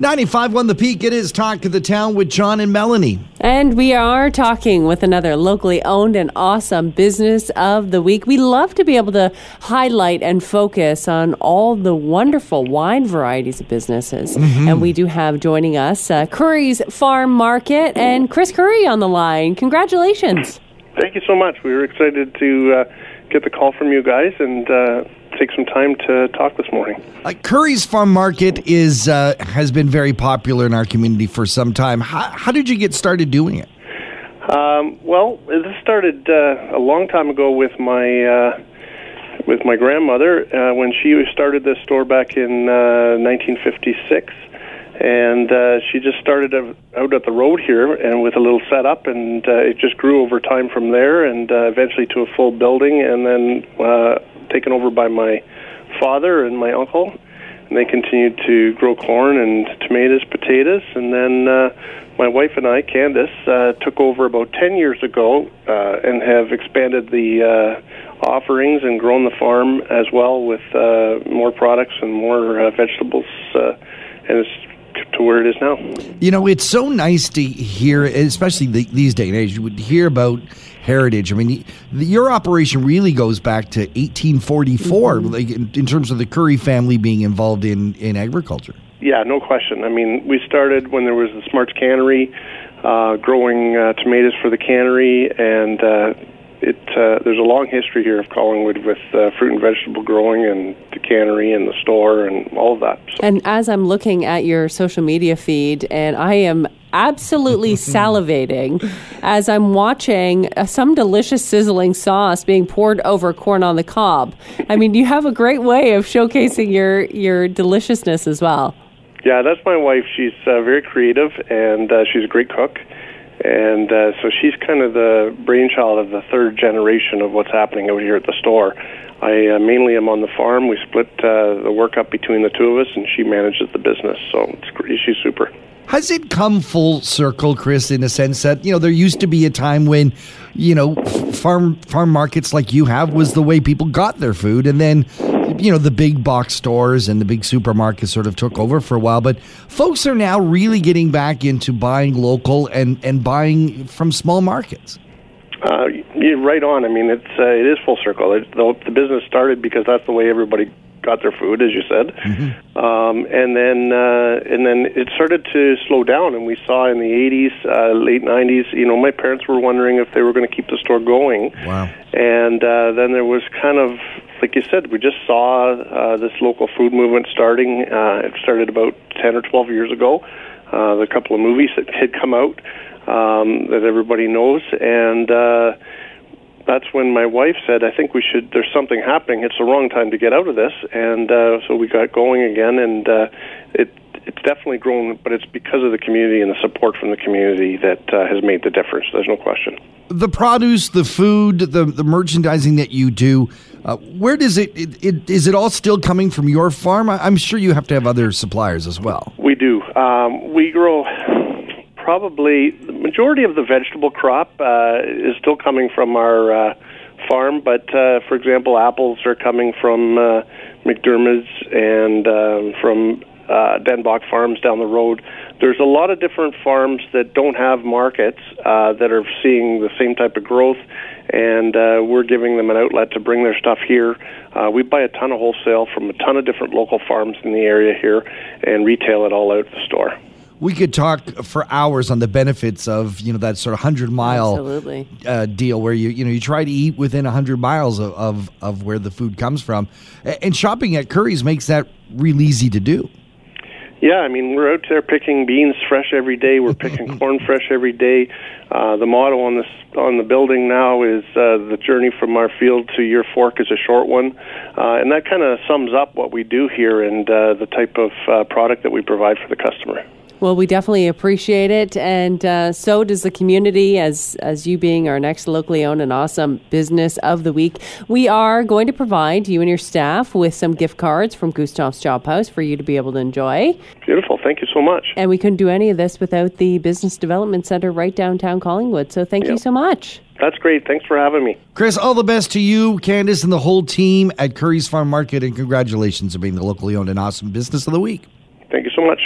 95 The Peak. It is Talk of the Town with John and Melanie. And we are talking with another locally owned and awesome business of the week. We love to be able to highlight and focus on all the wonderful wine varieties of businesses. Mm-hmm. And we do have joining us uh, Currie's Farm Market and Chris Currie on the line. Congratulations. Thank you so much. We were excited to uh, get the call from you guys and uh, take some time to talk this morning. Uh, Currie's Farm Market is uh, has been very popular in our community for some time. How, how did you get started doing it? Um, well, this started uh, a long time ago with my uh, with my grandmother uh, when she started this store back in 1956 and uh, she just started out at the road here and with a little setup and uh, it just grew over time from there and uh, eventually to a full building and then uh, taken over by my father and my uncle and they continued to grow corn and tomatoes potatoes and then uh, my wife and I Candace uh, took over about 10 years ago uh, and have expanded the uh, offerings and grown the farm as well with uh, more products and more uh, vegetables uh, and it's to where it is now. You know, it's so nice to hear, especially the, these day and age, you would hear about heritage. I mean, the, your operation really goes back to 1844, mm-hmm. like in, in, terms of the Currie family being involved in, in agriculture. Yeah, no question. I mean, we started when there was the Smarts Cannery, uh, growing uh, tomatoes for the cannery, and uh, it uh, there's a long history here of Collingwood with uh, fruit and vegetable growing and the cannery and the store and all of that. So. And as I'm looking at your social media feed, and I am absolutely salivating as I'm watching uh, some delicious sizzling sauce being poured over corn on the cob. I mean, you have a great way of showcasing your your deliciousness as well. Yeah, that's my wife. She's uh, very creative and uh, she's a great cook and uh, so she's kind of the brainchild of the third generation of what's happening out here at the store. I uh, mainly am on the farm. We split uh, the work up between the two of us, and she manages the business. So it's, she's super. Has it come full circle, Chris, in a sense that you know there used to be a time when, you know, farm farm markets like you have was the way people got their food, and then you know, the big box stores and the big supermarkets sort of took over for a while, but folks are now really getting back into buying local and, and buying from small markets. Uh, you're right on. I mean, it's uh, it is full circle. It, the, the business started because that's the way everybody got their food, as you said, mm-hmm. um, and then uh, and then it started to slow down. And we saw in the '80s, uh, late '90s, you know, my parents were wondering if they were going to keep the store going. Wow. And uh, then there was kind of, like you said, we just saw uh, this local food movement starting. Uh, it started about 10 or 12 years ago. Uh, the couple of movies that had come out um, that everybody knows, and. Uh, that's when my wife said, "I think we should. There's something happening. It's the wrong time to get out of this." And uh, so we got going again, and uh, it it's definitely grown, but it's because of the community and the support from the community that uh, has made the difference. There's no question. The produce, the food, the the merchandising that you do, uh, where does it, it, it? Is it all still coming from your farm? I'm sure you have to have other suppliers as well. We do. Um, we grow probably the majority of the vegetable crop uh, is still coming from our uh, farm, but uh, for example, apples are coming from uh, McDermott's and um, from uh, Denbach Farms down the road. There's a lot of different farms that don't have markets uh, that are seeing the same type of growth, and uh, we're giving them an outlet to bring their stuff here. Uh, we buy a ton of wholesale from a ton of different local farms in the area here and retail it all out at the store we could talk for hours on the benefits of you know that sort of hundred mile uh, deal where you you know you try to eat within hundred miles of, of, of where the food comes from, and shopping at Currie's makes that real easy to do. Yeah, I mean we're out there picking beans fresh every day. We're picking corn fresh every day. Uh, the motto on this on the building now is uh, the journey from our field to your fork is a short one, uh, and that kind of sums up what we do here and uh, the type of uh, product that we provide for the customer. Well, we definitely appreciate it, and uh, so does the community. As as you being our next locally owned and awesome business of the week, we are going to provide you and your staff with some gift cards from Gustav's Job House for you to be able to enjoy. Beautiful, thank you so much. And we couldn't do any of this without the Business Development Center right downtown Collingwood. So thank yep. you so much. That's great. Thanks for having me. Chris, all the best to you, Candice, and the whole team at Currie's Farm Market, and congratulations on being the locally owned and awesome business of the week. Thank you so much.